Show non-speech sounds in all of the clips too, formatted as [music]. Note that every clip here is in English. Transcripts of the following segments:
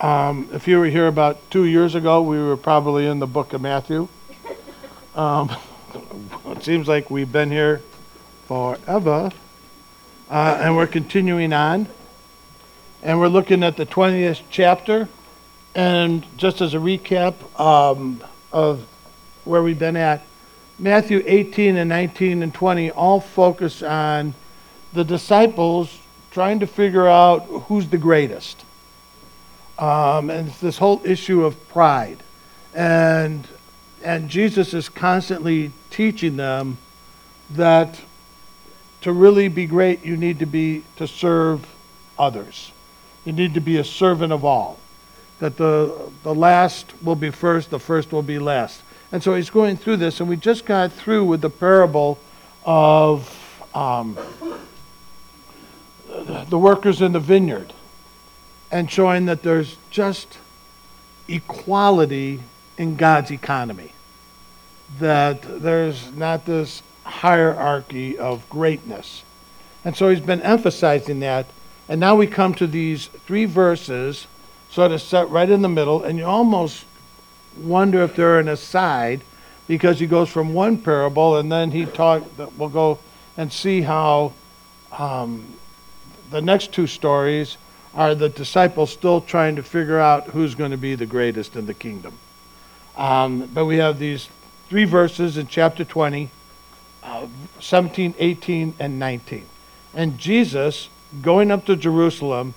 Um, if you were here about two years ago, we were probably in the book of Matthew. Um, [laughs] it seems like we've been here forever. Uh, and we're continuing on. And we're looking at the 20th chapter. And just as a recap um, of where we've been at, Matthew 18 and 19 and 20 all focus on the disciples trying to figure out who's the greatest. Um, and this whole issue of pride. And, and Jesus is constantly teaching them that to really be great, you need to be to serve others. You need to be a servant of all. That the, the last will be first, the first will be last. And so he's going through this, and we just got through with the parable of um, the workers in the vineyard and showing that there's just equality in God's economy. That there's not this hierarchy of greatness. And so he's been emphasizing that. And now we come to these three verses, sort of set right in the middle, and you almost wonder if they're an aside because he goes from one parable and then he talk. We'll go and see how um, the next two stories are the disciples still trying to figure out who's going to be the greatest in the kingdom. Um, but we have these three verses in chapter 20, uh, 17, 18, and 19. And Jesus, going up to Jerusalem,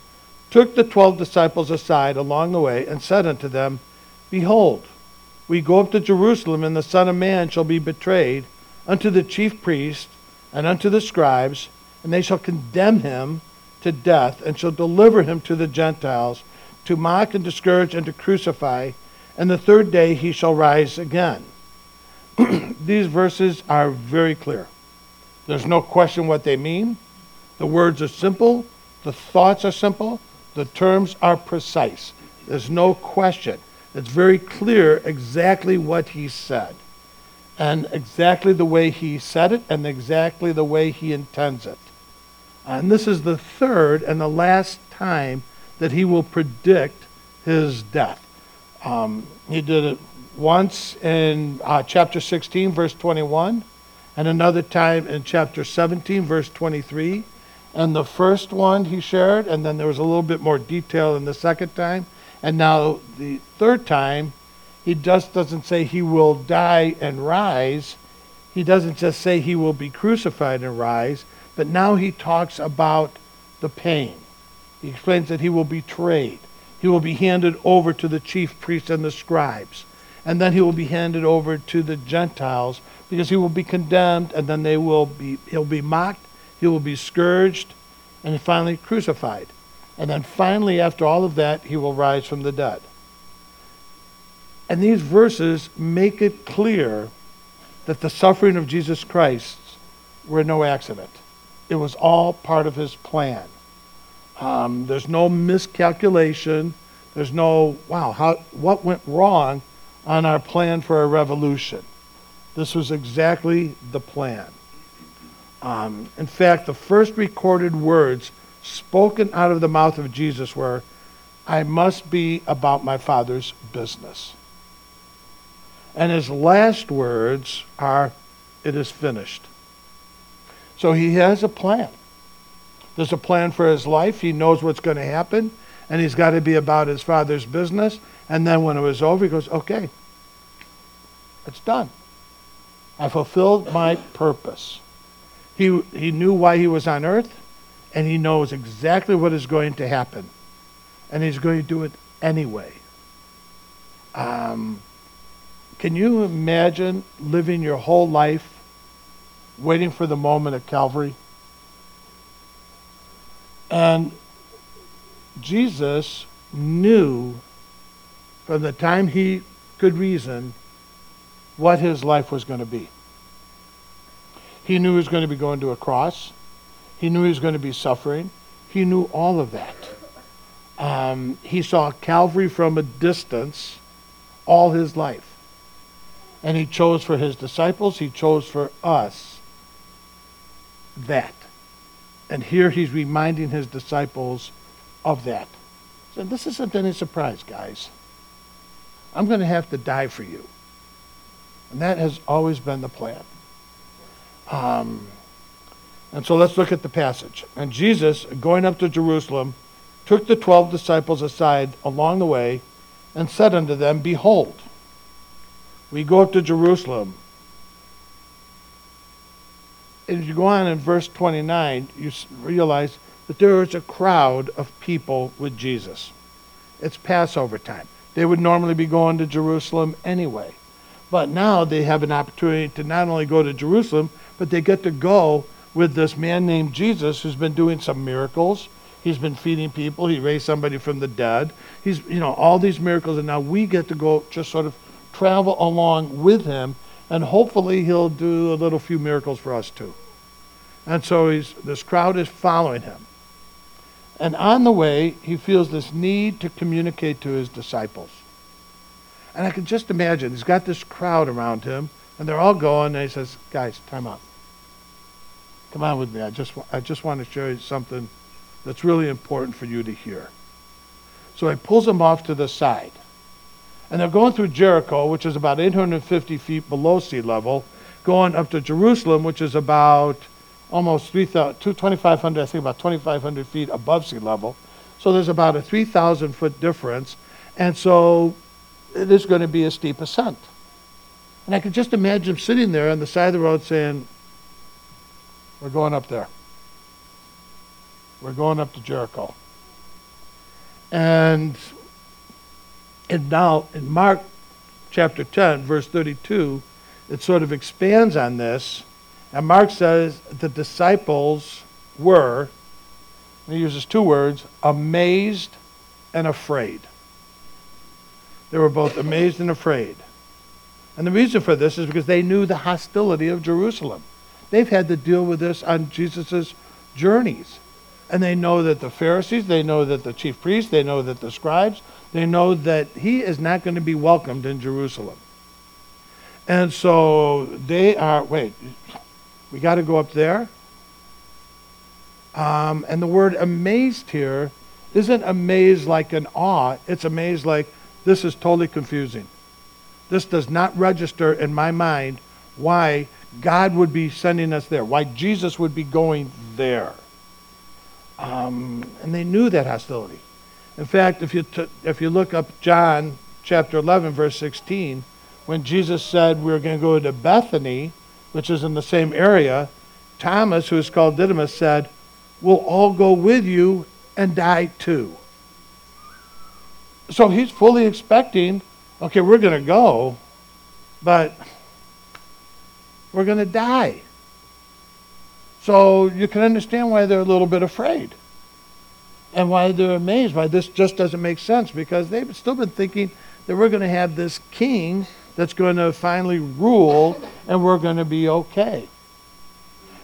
took the twelve disciples aside along the way and said unto them, Behold, we go up to Jerusalem, and the Son of Man shall be betrayed unto the chief priests and unto the scribes, and they shall condemn him to death, and shall deliver him to the Gentiles, to mock and discourage and to crucify, and the third day he shall rise again. [clears throat] These verses are very clear. There's no question what they mean. The words are simple, the thoughts are simple, the terms are precise. There's no question. It's very clear exactly what he said, and exactly the way he said it, and exactly the way he intends it. And this is the third and the last time that he will predict his death. Um, he did it once in uh, chapter 16, verse 21, and another time in chapter 17, verse 23. And the first one he shared, and then there was a little bit more detail in the second time. And now the third time, he just doesn't say he will die and rise. He doesn't just say he will be crucified and rise. But now he talks about the pain. He explains that he will be betrayed. He will be handed over to the chief priests and the scribes. And then he will be handed over to the Gentiles because he will be condemned and then they will be he'll be mocked, he will be scourged, and finally crucified. And then finally, after all of that, he will rise from the dead. And these verses make it clear that the suffering of Jesus Christ were no accident. It was all part of his plan. Um, there's no miscalculation. There's no, wow, how, what went wrong on our plan for a revolution? This was exactly the plan. Um, in fact, the first recorded words spoken out of the mouth of Jesus were, I must be about my Father's business. And his last words are, It is finished. So he has a plan. There's a plan for his life. He knows what's going to happen, and he's got to be about his father's business. And then when it was over, he goes, Okay, it's done. I fulfilled my purpose. He, he knew why he was on earth, and he knows exactly what is going to happen. And he's going to do it anyway. Um, can you imagine living your whole life waiting for the moment at Calvary. And Jesus knew from the time he could reason what his life was going to be. He knew he was going to be going to a cross. He knew he was going to be suffering. He knew all of that. Um, he saw Calvary from a distance all his life. And he chose for his disciples, he chose for us that. And here he's reminding his disciples of that. said, This isn't any surprise, guys. I'm going to have to die for you. And that has always been the plan. Um, and so let's look at the passage. And Jesus, going up to Jerusalem, took the twelve disciples aside along the way and said unto them, Behold, we go up to Jerusalem. As you go on in verse 29, you realize that there is a crowd of people with Jesus. It's Passover time. They would normally be going to Jerusalem anyway. But now they have an opportunity to not only go to Jerusalem, but they get to go with this man named Jesus who's been doing some miracles. He's been feeding people. He raised somebody from the dead. He's, you know, all these miracles. And now we get to go just sort of travel along with him. And hopefully he'll do a little few miracles for us too. And so he's, this crowd is following him. And on the way, he feels this need to communicate to his disciples. And I can just imagine, he's got this crowd around him, and they're all going, and he says, Guys, time out. Come on with me. I just, I just want to show you something that's really important for you to hear. So he pulls them off to the side. And they're going through Jericho, which is about 850 feet below sea level, going up to Jerusalem, which is about almost 2,500, I think about 2,500 feet above sea level. So there's about a 3,000 foot difference. And so it is going to be a steep ascent. And I could just imagine sitting there on the side of the road saying, We're going up there. We're going up to Jericho. And, and now in Mark chapter 10, verse 32, it sort of expands on this. And Mark says the disciples were, he uses two words, amazed and afraid. They were both amazed and afraid. And the reason for this is because they knew the hostility of Jerusalem. They've had to deal with this on Jesus' journeys. And they know that the Pharisees, they know that the chief priests, they know that the scribes, they know that he is not going to be welcomed in Jerusalem. And so they are, wait, we got to go up there? Um, and the word amazed here isn't amazed like an awe, it's amazed like this is totally confusing. This does not register in my mind why God would be sending us there, why Jesus would be going there. Um, and they knew that hostility. In fact, if you, t- if you look up John chapter 11, verse 16, when Jesus said we are going to go to Bethany, which is in the same area, Thomas, who is called Didymus, said, We'll all go with you and die too. So he's fully expecting, okay, we're going to go, but we're going to die. So you can understand why they're a little bit afraid and why they're amazed, why this just doesn't make sense, because they've still been thinking that we're going to have this king that's going to finally rule and we're going to be okay.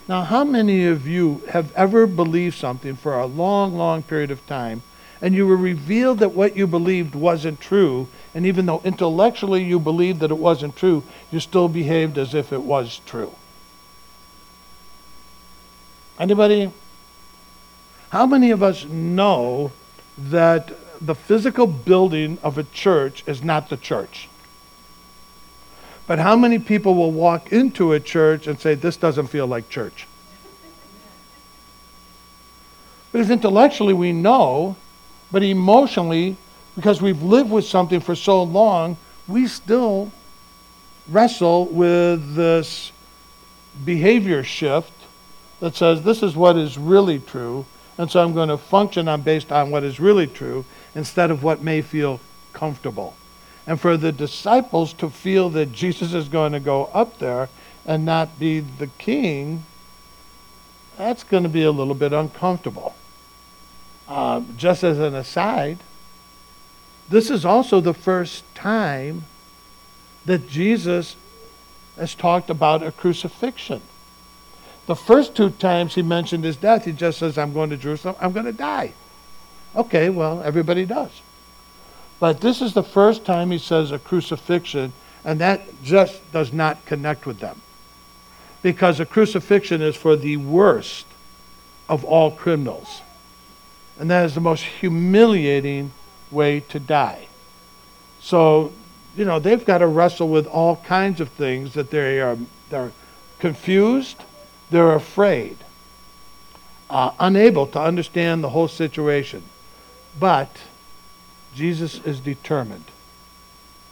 Now, how many of you have ever believed something for a long, long period of time and you were revealed that what you believed wasn't true, and even though intellectually you believed that it wasn't true, you still behaved as if it was true? Anybody? How many of us know that the physical building of a church is not the church? But how many people will walk into a church and say, This doesn't feel like church? Because intellectually we know, but emotionally, because we've lived with something for so long, we still wrestle with this behavior shift that says this is what is really true, and so I'm going to function on based on what is really true instead of what may feel comfortable. And for the disciples to feel that Jesus is going to go up there and not be the king, that's going to be a little bit uncomfortable. Uh, just as an aside, this is also the first time that Jesus has talked about a crucifixion. The first two times he mentioned his death, he just says, I'm going to Jerusalem, I'm going to die. Okay, well, everybody does. But this is the first time he says a crucifixion, and that just does not connect with them. Because a crucifixion is for the worst of all criminals. And that is the most humiliating way to die. So, you know, they've got to wrestle with all kinds of things that they are they're confused, they're afraid, uh, unable to understand the whole situation. But Jesus is determined.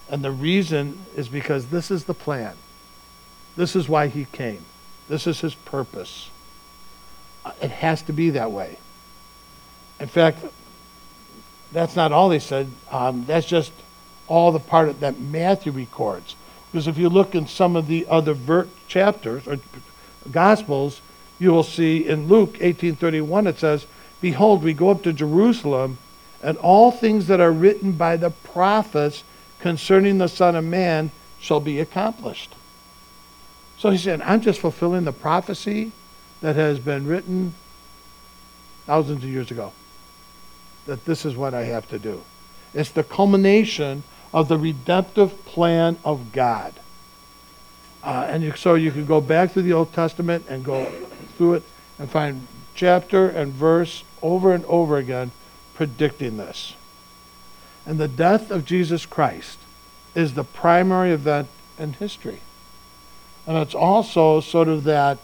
And the reason is because this is the plan. This is why he came. This is his purpose. Uh, It has to be that way. In fact, that's not all he said. Um, that's just all the part that Matthew records. Because if you look in some of the other ver- chapters or gospels, you will see in Luke 18:31 it says, "Behold, we go up to Jerusalem, and all things that are written by the prophets concerning the Son of Man shall be accomplished." So he said, "I'm just fulfilling the prophecy that has been written thousands of years ago. That this is what I have to do. It's the culmination of the redemptive plan of God. Uh, and you, so you can go back through the Old Testament and go through it and find chapter and verse over and over again predicting this. And the death of Jesus Christ is the primary event in history. And it's also sort of that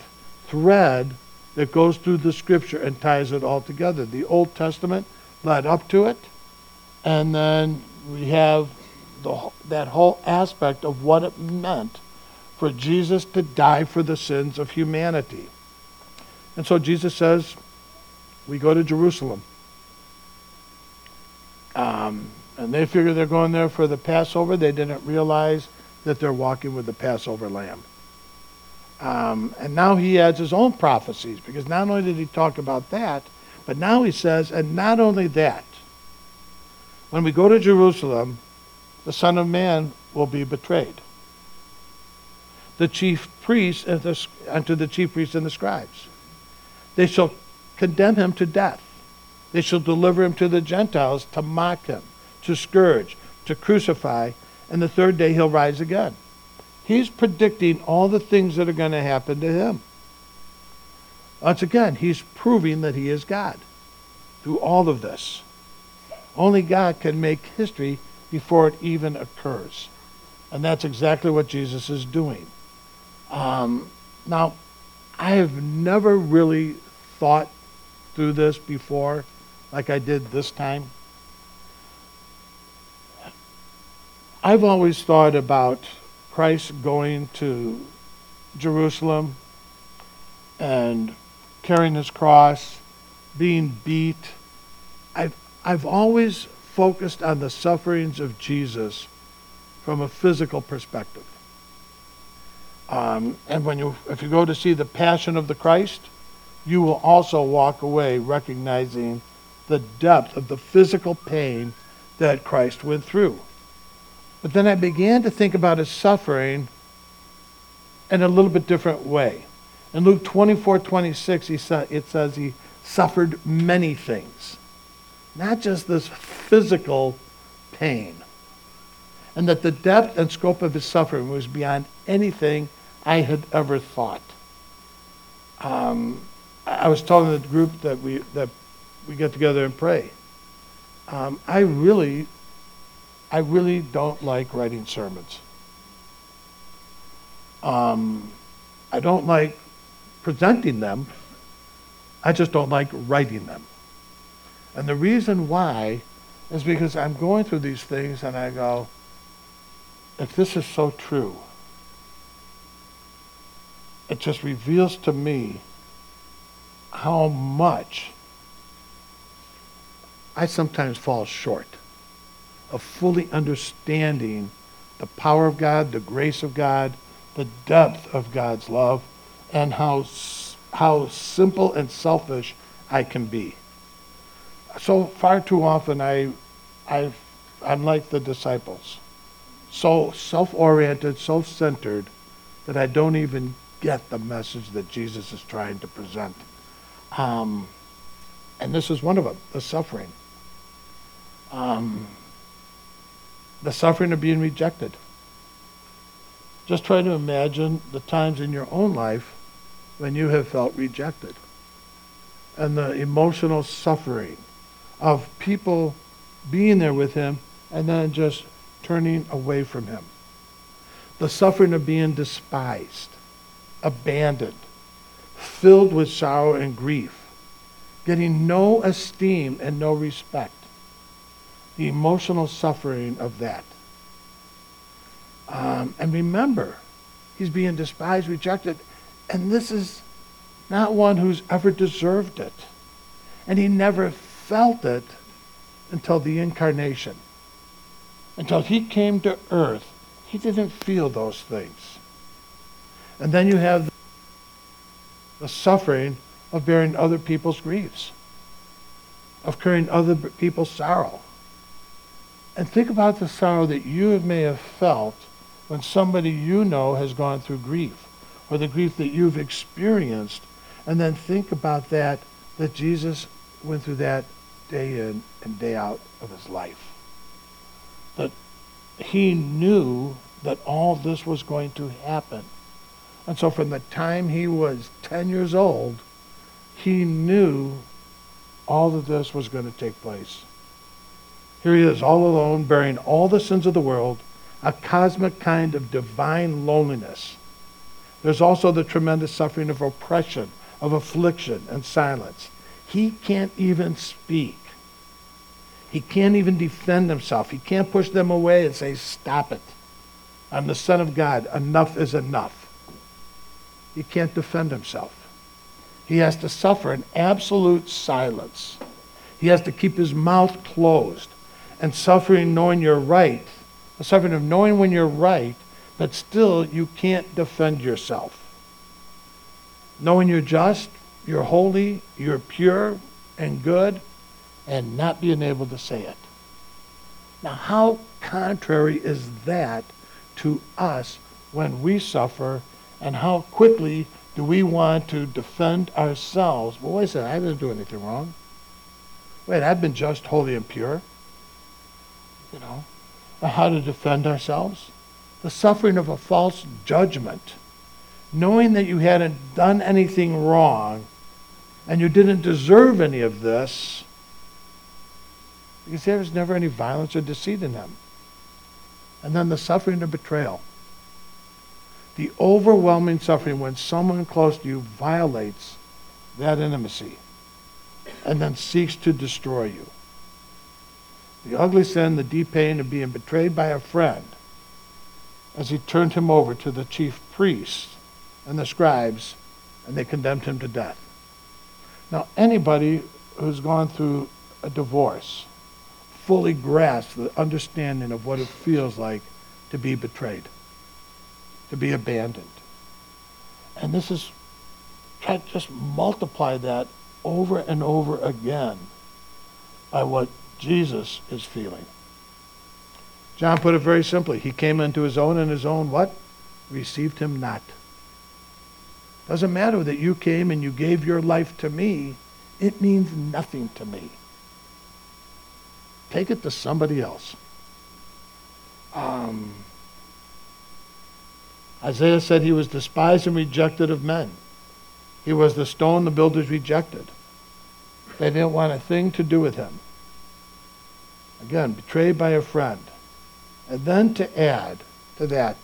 thread that goes through the scripture and ties it all together. The Old Testament led up to it, and then we have the, that whole aspect of what it meant for Jesus to die for the sins of humanity. And so Jesus says, we go to Jerusalem. Um, and they figure they're going there for the Passover. They didn't realize that they're walking with the Passover lamb. Um, and now he adds his own prophecies because not only did he talk about that, but now he says, and not only that, when we go to Jerusalem, the Son of Man will be betrayed. The chief priests and, the, and to the chief priests and the scribes. They shall condemn him to death. They shall deliver him to the Gentiles to mock him, to scourge, to crucify, and the third day he'll rise again. He's predicting all the things that are going to happen to him. Once again, he's proving that he is God through all of this. Only God can make history before it even occurs. And that's exactly what Jesus is doing. Um, now, I have never really thought through this before like I did this time. I've always thought about Christ going to Jerusalem and carrying his cross, being beat. I've, I've always focused on the sufferings of Jesus from a physical perspective. Um, and when you, if you go to see the Passion of the Christ, you will also walk away recognizing the depth of the physical pain that Christ went through. But then I began to think about his suffering in a little bit different way. In Luke 24 26, he sa- it says he suffered many things, not just this physical pain. And that the depth and scope of his suffering was beyond anything I had ever thought. Um, I was telling the group that we, that we get together and pray. Um, I really, I really don't like writing sermons. Um, I don't like presenting them. I just don't like writing them. And the reason why is because I'm going through these things and I go, if this is so true, it just reveals to me how much I sometimes fall short of fully understanding the power of God, the grace of God, the depth of God's love, and how, how simple and selfish I can be. So far too often, I, I've, I'm like the disciples, so self oriented, self centered, that I don't even get the message that Jesus is trying to present. Um, and this is one of them the suffering. Um, the suffering of being rejected. Just try to imagine the times in your own life when you have felt rejected and the emotional suffering of people being there with him, and then just turning away from him. The suffering of being despised, abandoned, filled with sorrow and grief, getting no esteem and no respect. The emotional suffering of that. Um, and remember, he's being despised, rejected, and this is not one who's ever deserved it. And he never felt it until the incarnation. Until he came to earth, he didn't feel those things. And then you have the suffering of bearing other people's griefs, of carrying other people's sorrow. And think about the sorrow that you may have felt when somebody you know has gone through grief, or the grief that you've experienced. And then think about that, that Jesus went through that day in and day out of his life. That he knew that all this was going to happen. And so from the time he was 10 years old, he knew all of this was going to take place. Here he is, all alone, bearing all the sins of the world, a cosmic kind of divine loneliness. There's also the tremendous suffering of oppression, of affliction, and silence. He can't even speak. He can't even defend himself. He can't push them away and say, Stop it. I'm the Son of God. Enough is enough. He can't defend himself. He has to suffer in absolute silence. He has to keep his mouth closed and suffering knowing you're right, the suffering of knowing when you're right, but still you can't defend yourself. Knowing you're just, you're holy, you're pure and good, and not being able to say it. Now, how contrary is that to us when we suffer, and how quickly do we want to defend ourselves? Well, wait a second, I didn't do anything wrong. Wait, I've been just, holy, and pure. You know, how to defend ourselves? The suffering of a false judgment. Knowing that you hadn't done anything wrong and you didn't deserve any of this because there was never any violence or deceit in them. And then the suffering of betrayal. The overwhelming suffering when someone close to you violates that intimacy and then seeks to destroy you. The ugly sin, the deep pain of being betrayed by a friend as he turned him over to the chief priests and the scribes, and they condemned him to death. Now, anybody who's gone through a divorce fully grasps the understanding of what it feels like to be betrayed, to be abandoned. And this is, try to just multiply that over and over again by what Jesus is feeling. John put it very simply. He came into his own, and his own what? Received him not. Doesn't matter that you came and you gave your life to me. It means nothing to me. Take it to somebody else. Um, Isaiah said he was despised and rejected of men. He was the stone the builders rejected. They didn't want a thing to do with him. Again, betrayed by a friend. And then to add to that,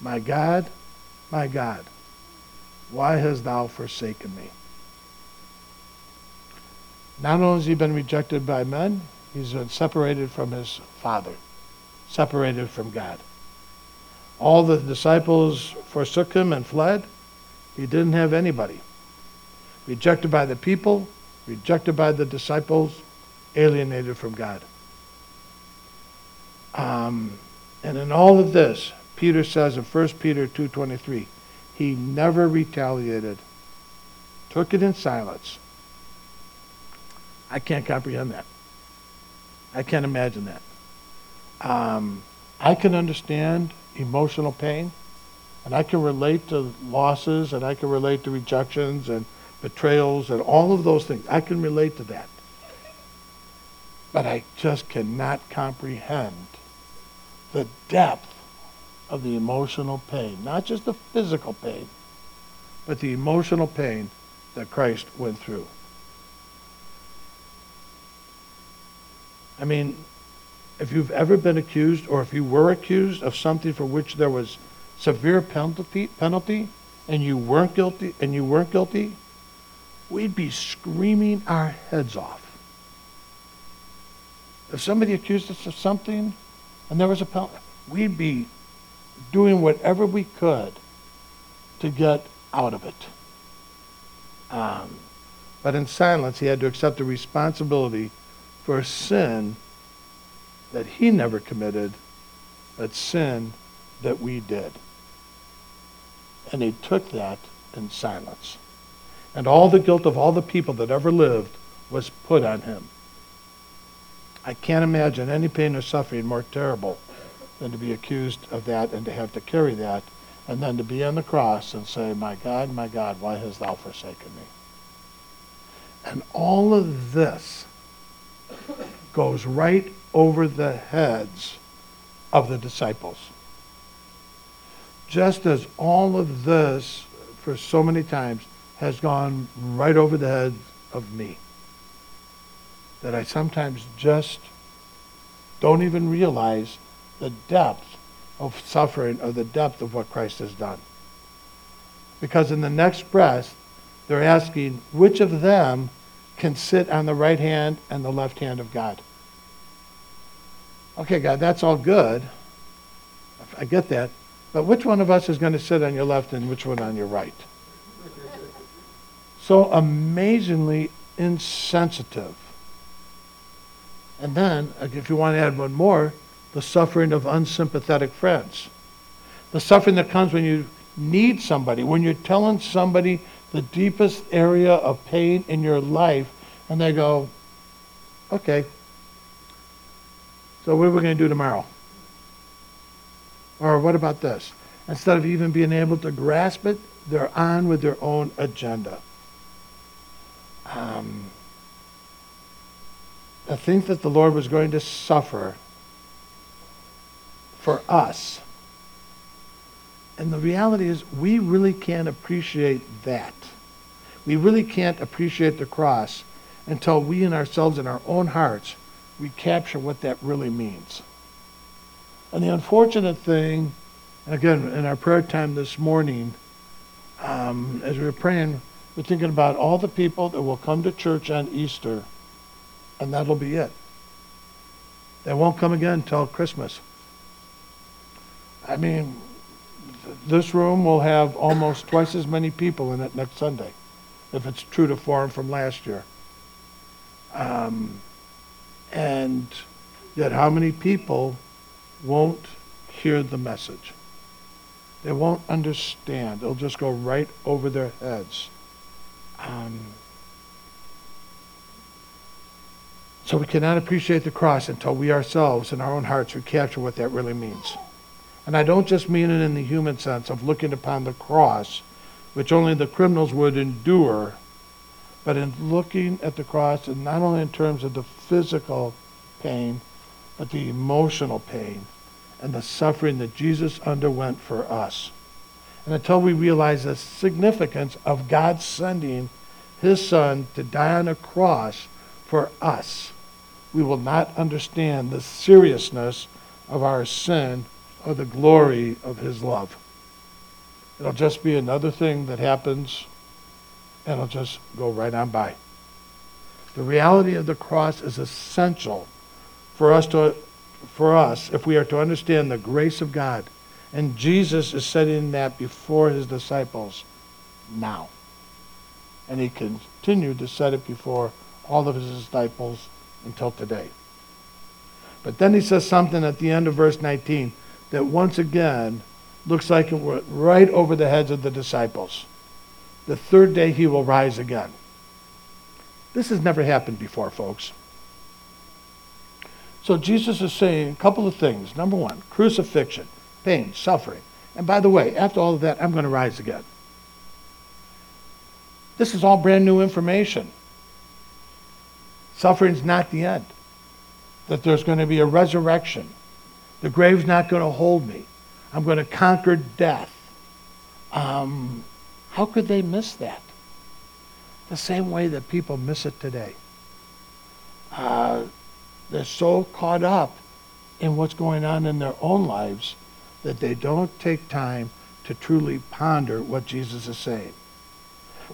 my God, my God, why hast thou forsaken me? Not only has he been rejected by men, He's been separated from his Father, separated from God. All the disciples forsook him and fled. He didn't have anybody. Rejected by the people, rejected by the disciples, alienated from God. Um, and in all of this, Peter says in 1 Peter 2.23, he never retaliated, took it in silence. I can't comprehend that. I can't imagine that. Um, I can understand emotional pain, and I can relate to losses, and I can relate to rejections and betrayals and all of those things. I can relate to that. But I just cannot comprehend the depth of the emotional pain, not just the physical pain, but the emotional pain that Christ went through. I mean, if you've ever been accused or if you were accused of something for which there was severe penalty, penalty and you weren't guilty and you weren't guilty, we'd be screaming our heads off. If somebody accused us of something and there was a penalty, we'd be doing whatever we could to get out of it. Um, but in silence, he had to accept the responsibility for sin that he never committed, but sin that we did. And he took that in silence. And all the guilt of all the people that ever lived was put on him. I can't imagine any pain or suffering more terrible than to be accused of that and to have to carry that and then to be on the cross and say, My God, my God, why hast thou forsaken me? And all of this goes right over the heads of the disciples. Just as all of this, for so many times, has gone right over the head of me. That I sometimes just don't even realize the depth of suffering or the depth of what Christ has done. Because in the next breath, they're asking which of them can sit on the right hand and the left hand of God. Okay, God, that's all good. I get that. But which one of us is going to sit on your left and which one on your right? So amazingly insensitive. And then, uh, if you want to add one more, the suffering of unsympathetic friends. The suffering that comes when you need somebody, when you're telling somebody the deepest area of pain in your life, and they go, okay, so what are we going to do tomorrow? Or what about this? Instead of even being able to grasp it, they're on with their own agenda. Um, I think that the Lord was going to suffer for us. And the reality is, we really can't appreciate that. We really can't appreciate the cross until we in ourselves, in our own hearts, we capture what that really means. And the unfortunate thing, again, in our prayer time this morning, um, as we were praying, we're thinking about all the people that will come to church on Easter, and that'll be it. They won't come again until Christmas. I mean, this room will have almost twice as many people in it next Sunday, if it's true to form from last year. Um, and yet, how many people won't hear the message? They won't understand. It'll just go right over their heads. Um, so we cannot appreciate the cross until we ourselves, in our own hearts, we capture what that really means. And I don't just mean it in the human sense of looking upon the cross, which only the criminals would endure but in looking at the cross, and not only in terms of the physical pain, but the emotional pain and the suffering that Jesus underwent for us. And until we realize the significance of God sending his son to die on a cross for us, we will not understand the seriousness of our sin or the glory of his love. It'll just be another thing that happens and it'll just go right on by. The reality of the cross is essential for us to for us if we are to understand the grace of God. And Jesus is setting that before his disciples now. And he continued to set it before all of his disciples until today. But then he says something at the end of verse 19 that once again looks like it went right over the heads of the disciples. The third day he will rise again. This has never happened before, folks. So Jesus is saying a couple of things. Number one, crucifixion, pain, suffering. And by the way, after all of that, I'm going to rise again. This is all brand new information. Suffering's not the end. That there's going to be a resurrection. The grave's not going to hold me. I'm going to conquer death. Um, how could they miss that? The same way that people miss it today. Uh, they're so caught up in what's going on in their own lives that they don't take time to truly ponder what Jesus is saying.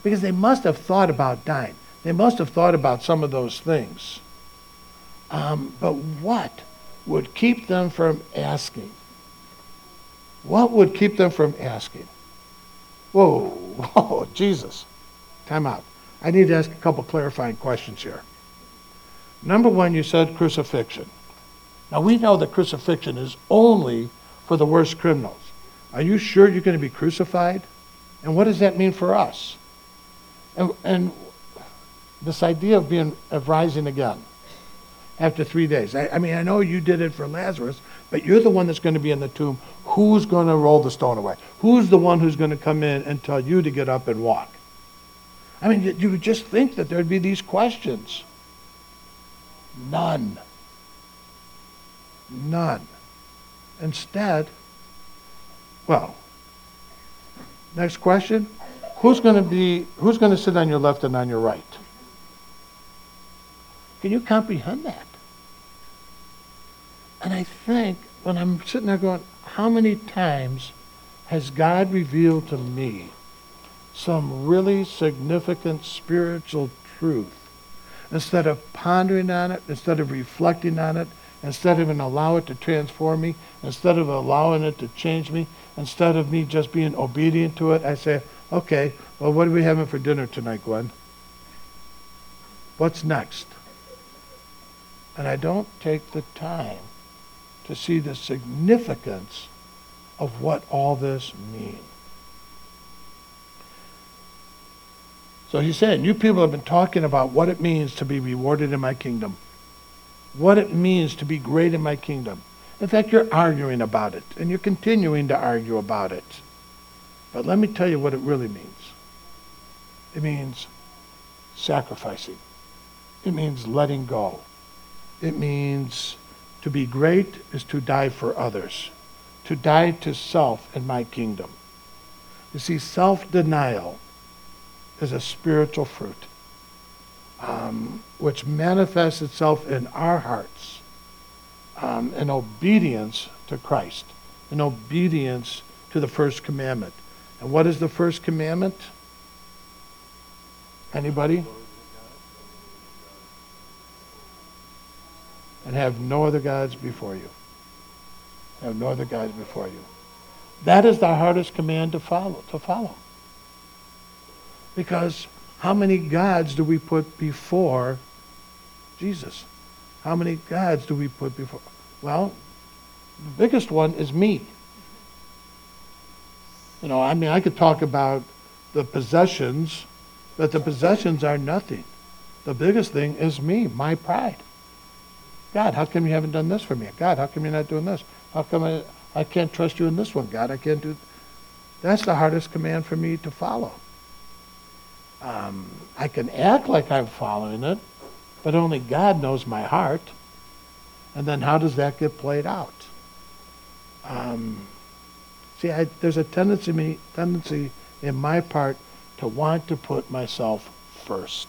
Because they must have thought about dying. They must have thought about some of those things. Um, but what would keep them from asking? What would keep them from asking? Whoa, whoa, [laughs] Jesus. Time out. I need to ask a couple clarifying questions here. Number one, you said crucifixion. Now, we know that crucifixion is only for the worst criminals. Are you sure you're going to be crucified? And what does that mean for us? And, and this idea of being of rising again after three days. I, I mean, I know you did it for Lazarus, but you're the one that's going to be in the tomb. Who's going to roll the stone away? Who's the one who's going to come in and tell you to get up and walk? I mean, you, would just think that there'd be these questions. None. None. Instead, well, next question. Who's going to be, who's going to sit on your left and on your right? Can you comprehend that? And I think when I'm sitting there going, how many times has God revealed to me some really significant spiritual truth? Instead of pondering on it, instead of reflecting on it, instead of allowing it to transform me, instead of allowing it to change me, instead of me just being obedient to it, I say, okay, well, what are we having for dinner tonight, Gwen? What's next? And I don't take the time to see the significance of what all this means. So he's saying, you people have been talking about what it means to be rewarded in my kingdom, what it means to be great in my kingdom. In fact, you're arguing about it, and you're continuing to argue about it. But let me tell you what it really means it means sacrificing, it means letting go, it means to be great is to die for others, to die to self in my kingdom. You see, self denial is a spiritual fruit um, which manifests itself in our hearts um, in obedience to Christ, in obedience to the first commandment. And what is the first commandment? Anybody? And have no other gods before you. Have no other gods before you. That is the hardest command to follow. To follow. Because how many gods do we put before Jesus? How many gods do we put before? Well, the biggest one is me. You know, I mean, I could talk about the possessions, but the possessions are nothing. The biggest thing is me, my pride. God, how come you haven't done this for me? God, how come you're not doing this? How come I, I can't trust you in this one, God? I can't do. That's the hardest command for me to follow. Um, I can act like I'm following it, but only God knows my heart. And then how does that get played out? Um, see, I, there's a tendency, me, tendency in my part to want to put myself first.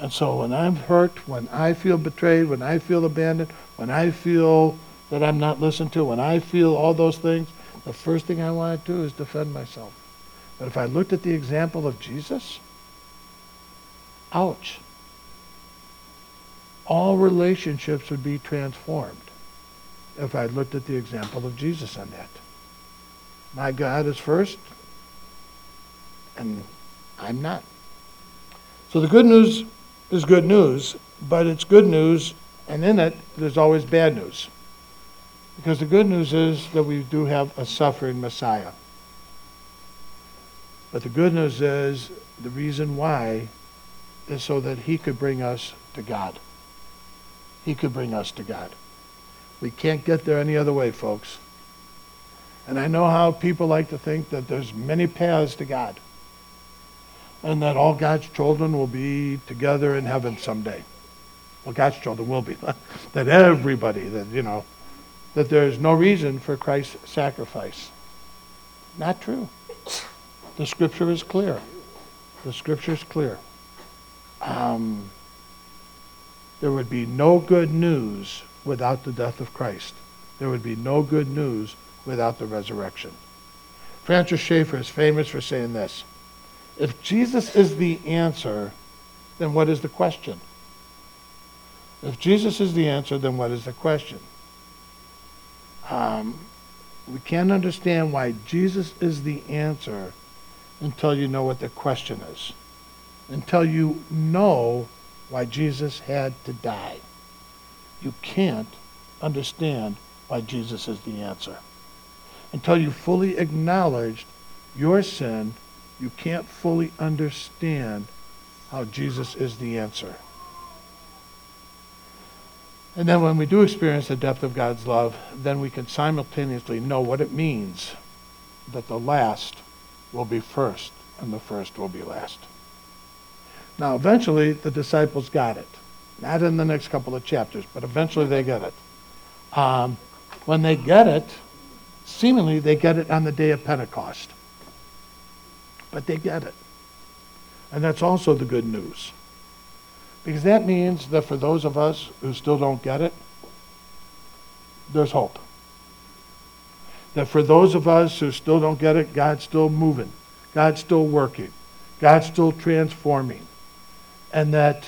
And so when I'm hurt, when I feel betrayed, when I feel abandoned, when I feel that I'm not listened to, when I feel all those things, the first thing I want to do is defend myself. But if I looked at the example of Jesus, ouch. All relationships would be transformed if I looked at the example of Jesus on that. My God is first, and I'm not. So the good news is good news, but it's good news, and in it, there's always bad news. Because the good news is that we do have a suffering Messiah. But the good news is the reason why is so that he could bring us to God. He could bring us to God. We can't get there any other way, folks. And I know how people like to think that there's many paths to God and that all God's children will be together in heaven someday. Well, God's children will be. [laughs] that everybody, that, you know, that there's no reason for Christ's sacrifice. Not true. The scripture is clear. The scripture is clear. Um, there would be no good news without the death of Christ. There would be no good news without the resurrection. Francis Schaeffer is famous for saying this If Jesus is the answer, then what is the question? If Jesus is the answer, then what is the question? Um, we can't understand why Jesus is the answer until you know what the question is, until you know why Jesus had to die. You can't understand why Jesus is the answer. Until you fully acknowledged your sin, you can't fully understand how Jesus is the answer. And then when we do experience the depth of God's love, then we can simultaneously know what it means that the last will be first and the first will be last. Now, eventually, the disciples got it. Not in the next couple of chapters, but eventually they get it. Um, when they get it, seemingly they get it on the day of Pentecost. But they get it. And that's also the good news. Because that means that for those of us who still don't get it, there's hope. That for those of us who still don't get it, God's still moving, God's still working, God's still transforming, and that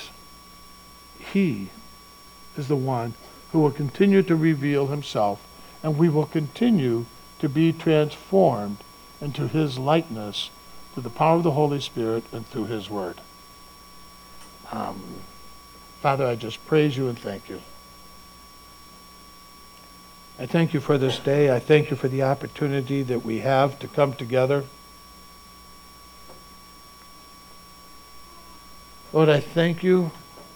He is the one who will continue to reveal Himself, and we will continue to be transformed into His likeness through the power of the Holy Spirit and through His Word. Um, Father, I just praise you and thank you. I thank you for this day. I thank you for the opportunity that we have to come together. Lord, I thank you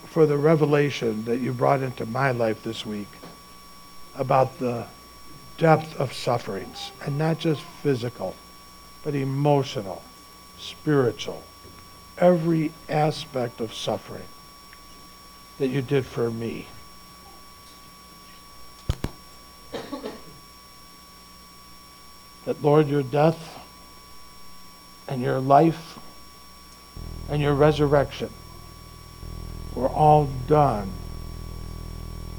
for the revelation that you brought into my life this week about the depth of sufferings, and not just physical, but emotional, spiritual, every aspect of suffering that you did for me. That, Lord, your death and your life and your resurrection were all done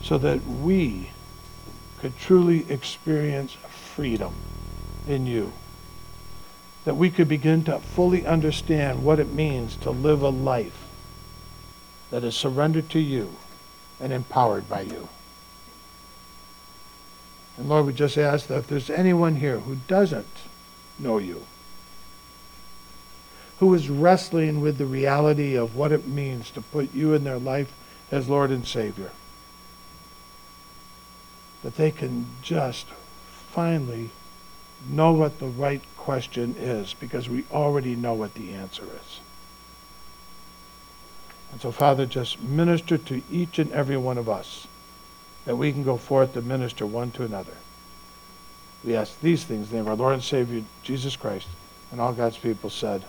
so that we could truly experience freedom in you. That we could begin to fully understand what it means to live a life that is surrendered to you and empowered by you. And Lord, we just ask that if there's anyone here who doesn't know you, who is wrestling with the reality of what it means to put you in their life as Lord and Savior, that they can just finally know what the right question is because we already know what the answer is. And so, Father, just minister to each and every one of us that we can go forth to minister one to another. We ask these things in the name of our Lord and Savior, Jesus Christ, and all God's people said,